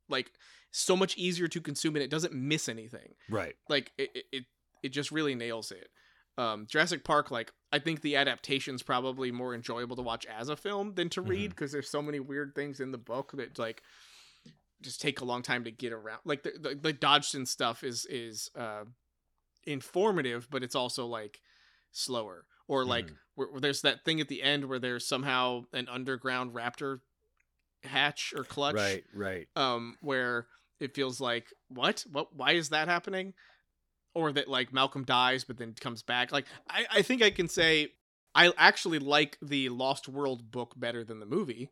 like so much easier to consume and it doesn't miss anything Right. like it, it, it just really nails it um jurassic park like i think the adaptation's probably more enjoyable to watch as a film than to read because there's so many weird things in the book that like just take a long time to get around like the, the, the dodgson stuff is is uh informative but it's also like slower or like Mhm. where, where there's that thing at the end where there's somehow an underground raptor hatch or clutch Right. Right. um where it feels like what what why is that happening or that like malcolm dies but then comes back. Like i i think i can say i actually like the lost world book better than the movie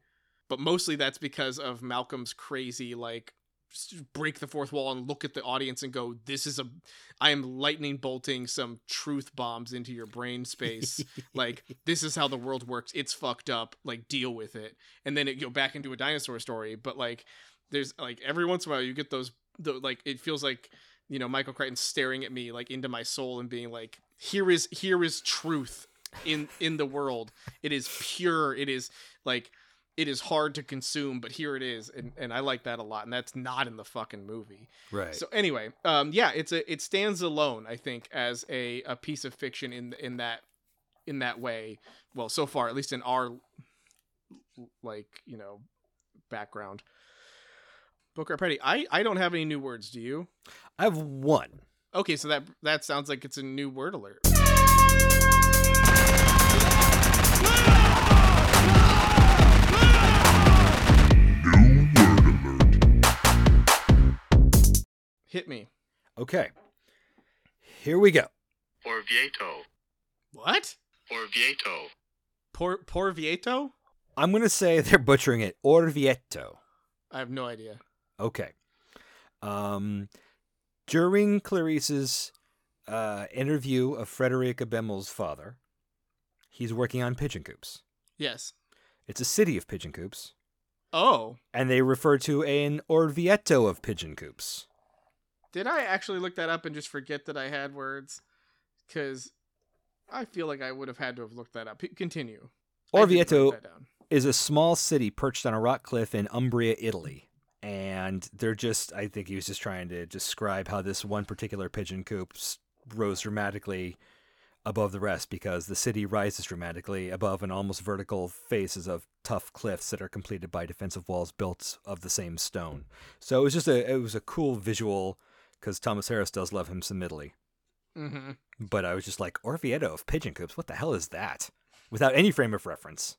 but mostly that's because of malcolm's crazy like break the fourth wall and look at the audience and go this is a i am lightning bolting some truth bombs into your brain space. Like this is how the world works. It's fucked up. Like deal with it. And then it go back into a dinosaur story but like there's like every once in a while you get those the, like it feels like you know michael crichton staring at me like into my soul and being like here is here is truth in in the world it is pure it is like it is hard to consume but here it is and, and i like that a lot and that's not in the fucking movie right. so anyway, um, yeah, it's a it stands alone, I think, as a, a piece of fiction in in that in that way. Well, so far, at least in our like you know background. Booker Petty, I I don't have any new words. Do you? I have one. Okay, so that that sounds like it's a new word alert. New word alert. Hit me. Okay. Here we go. Orvieto. What? Orvieto. Por Por Vieto? I'm gonna say they're butchering it. Orvieto. I have no idea. Okay. Um, during Clarice's uh, interview of Fredrica Bimmel's father, he's working on pigeon coops. Yes. It's a city of pigeon coops, Oh, and they refer to an Orvieto of pigeon coops. Did I actually look that up and just forget that I had words? Because I feel like I would have had to have looked that up. P- continue. I didn't write Orvieto is a small city perched on a rock cliff in Umbria, Italy. And they're just, I think he was just trying to describe how this one particular pigeon coop rose dramatically above the rest because the city rises dramatically above an almost vertical faces of tough cliffs that are completed by defensive walls built of the same stone. So it was just a, it was a cool visual because Thomas Harris does love him some Italy. Mm-hmm. But I was just like, Orvieto of pigeon coops, what the hell is that? Without any frame of reference.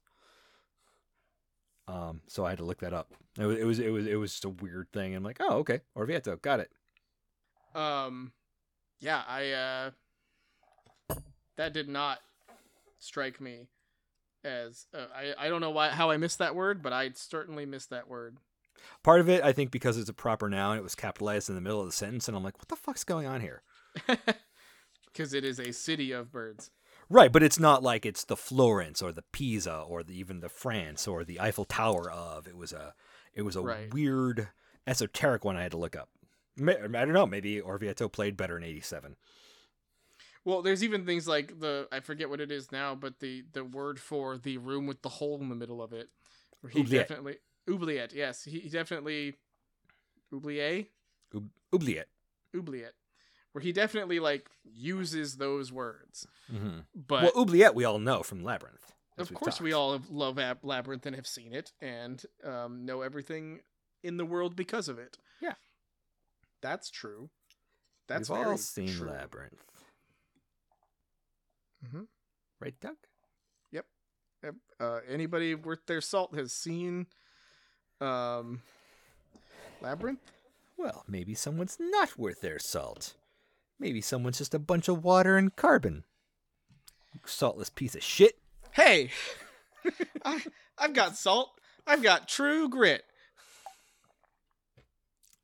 Um, so I had to look that up. It was it was it was, it was just a weird thing. I'm like, oh okay, Orvieto, got it. Um, yeah, I uh, that did not strike me as uh, I I don't know why how I missed that word, but I certainly missed that word. Part of it, I think, because it's a proper noun, it was capitalized in the middle of the sentence, and I'm like, what the fuck's going on here? Because it is a city of birds. Right, but it's not like it's the Florence or the Pisa or the, even the France or the Eiffel Tower of. It was a it was a Right. weird esoteric one I had to look up. I don't know. Maybe Orvieto played better in '87. Well, there's even things like the I forget what it is now, but the the word for the room with the hole in the middle of it, where he Oubliette. definitely oubliette. Yes, he, definitely oubliette Oub- Oubliette. oubliette, where he definitely like uses those words. Mm-hmm. But well, Oubliette we all know from Labyrinth. of we've course, we all love Ab- Labyrinth and have seen it and um, know everything in the world because of it. Yeah. that's true. That's We've all very seen true. Labyrinth, Mhm. right, Doug? Yep. Uh, anybody worth their salt has seen um, Labyrinth. Well, maybe someone's not worth their salt. Maybe someone's just a bunch of water and carbon. You saltless piece of shit. Hey, I, I've got salt. I've got true grit.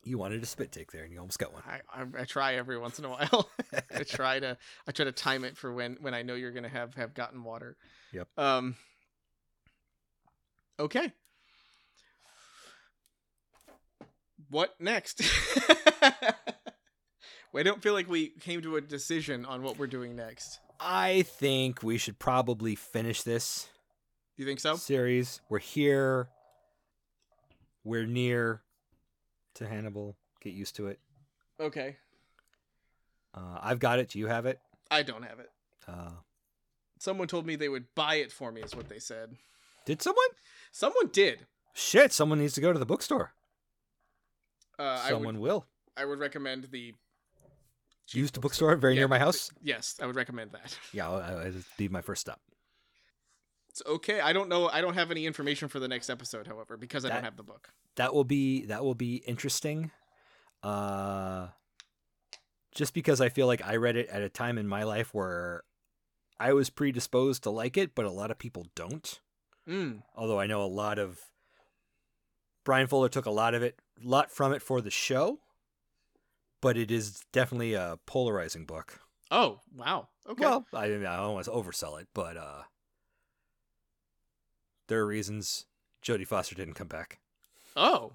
You wanted a spit take there, and you almost got one. I, I, I try every once in a while. I try to I try to time it for when when I know you're gonna have have gotten water. Yep. Um. Okay. What next? I don't feel like we came to a decision on what we're doing next. I think we should probably finish this You think so? series. We're here. We're near to Hannibal. Get used to it. Okay. Uh, I've got it. Do you have it? I don't have it. Uh, Someone told me they would buy it for me, is what they said. did someone? Someone did. Shit! Someone needs to go to the bookstore. Uh, I someone would will. I would recommend the Used the bookstore very Yeah, near my house. Yes, I would recommend that. Yeah, I- I- it'd be my first stop. It's okay. I don't know. I don't have any information for the next episode, however, because I That- don't have the book. That will be that will be interesting. Uh, just because I feel like I read it at a time in my life where I was predisposed to like it, but a lot of people don't. Mm. although I know a lot of Bryan Fuller took a lot of it, lot from it for the show, but it is definitely a polarizing book. Oh wow. Okay. Well, I, I don't want to oversell it, but uh, there are reasons Jodie Foster didn't come back. oh,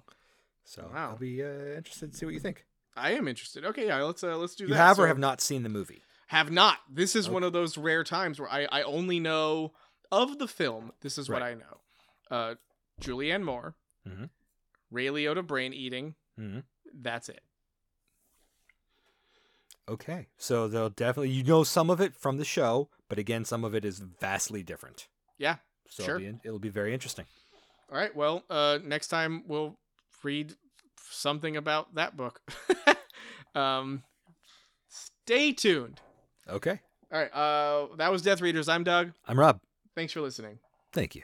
So Wow. I'll be uh, interested to see what you think. I am interested. Okay, yeah. Let's uh, let's do this. You that. have or have not seen the movie? Have not. This is Okay. one of those rare times where I I only know of the film. This is what I know. Uh, Julianne Moore, Mhm. Ray Liotta brain eating. hmm That's it. Okay, so they'll definitely you know some of it from the show, but again, some of it is vastly different. Yeah. So Sure. it'll, be, it'll be very interesting. All right. Well, uh, next time we'll read something about that book. um, stay tuned. Okay, All right. Uh, that was Death Readers. I'm Doug. I'm Rob. Thanks for listening. Thank you.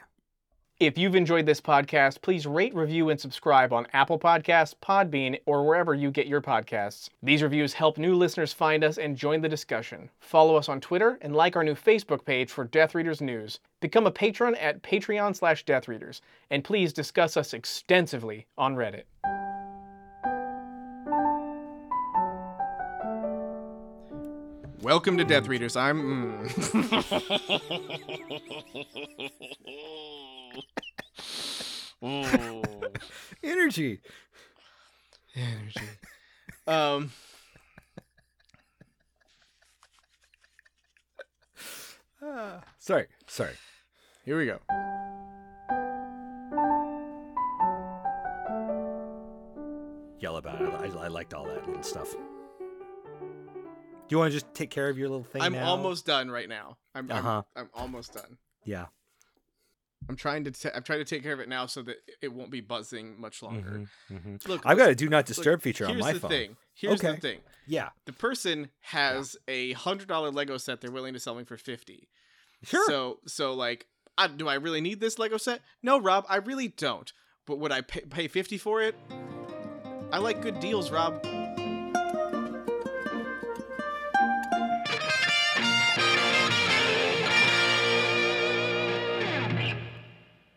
If you've enjoyed this podcast, please rate, review, and subscribe on Apple Podcasts, Podbean, or wherever you get your podcasts. These reviews help new listeners find us and join the discussion. Follow us on Twitter and like our new Facebook page for Death Readers News. Become a patron at Patreon slash Death Readers, and please discuss us extensively on Reddit. Welcome to Death Readers. I'm. mm. Energy. Energy. Um. Ah, sorry, sorry. Here we go. Yell about it. I, I liked all that little stuff. Do you want to just take care of your little thing I'm now? almost done right now. I'm. I'm- Uh-huh. I'm, almost done. Yeah. I'm trying to. i I'm trying to take care of it now so that it won't be buzzing much longer. Mhm, mhm. Look, I've got a do not look, disturb feature on my phone. here's the thing. Here's Okay. the thing. Yeah. The person has a hundred dollar Lego set they're willing to sell me for fifty. Sure. So so like, I, do I really need this Lego set? No, Rob, I really don't. But would I pay, pay fifty for it? I like good deals, Rob.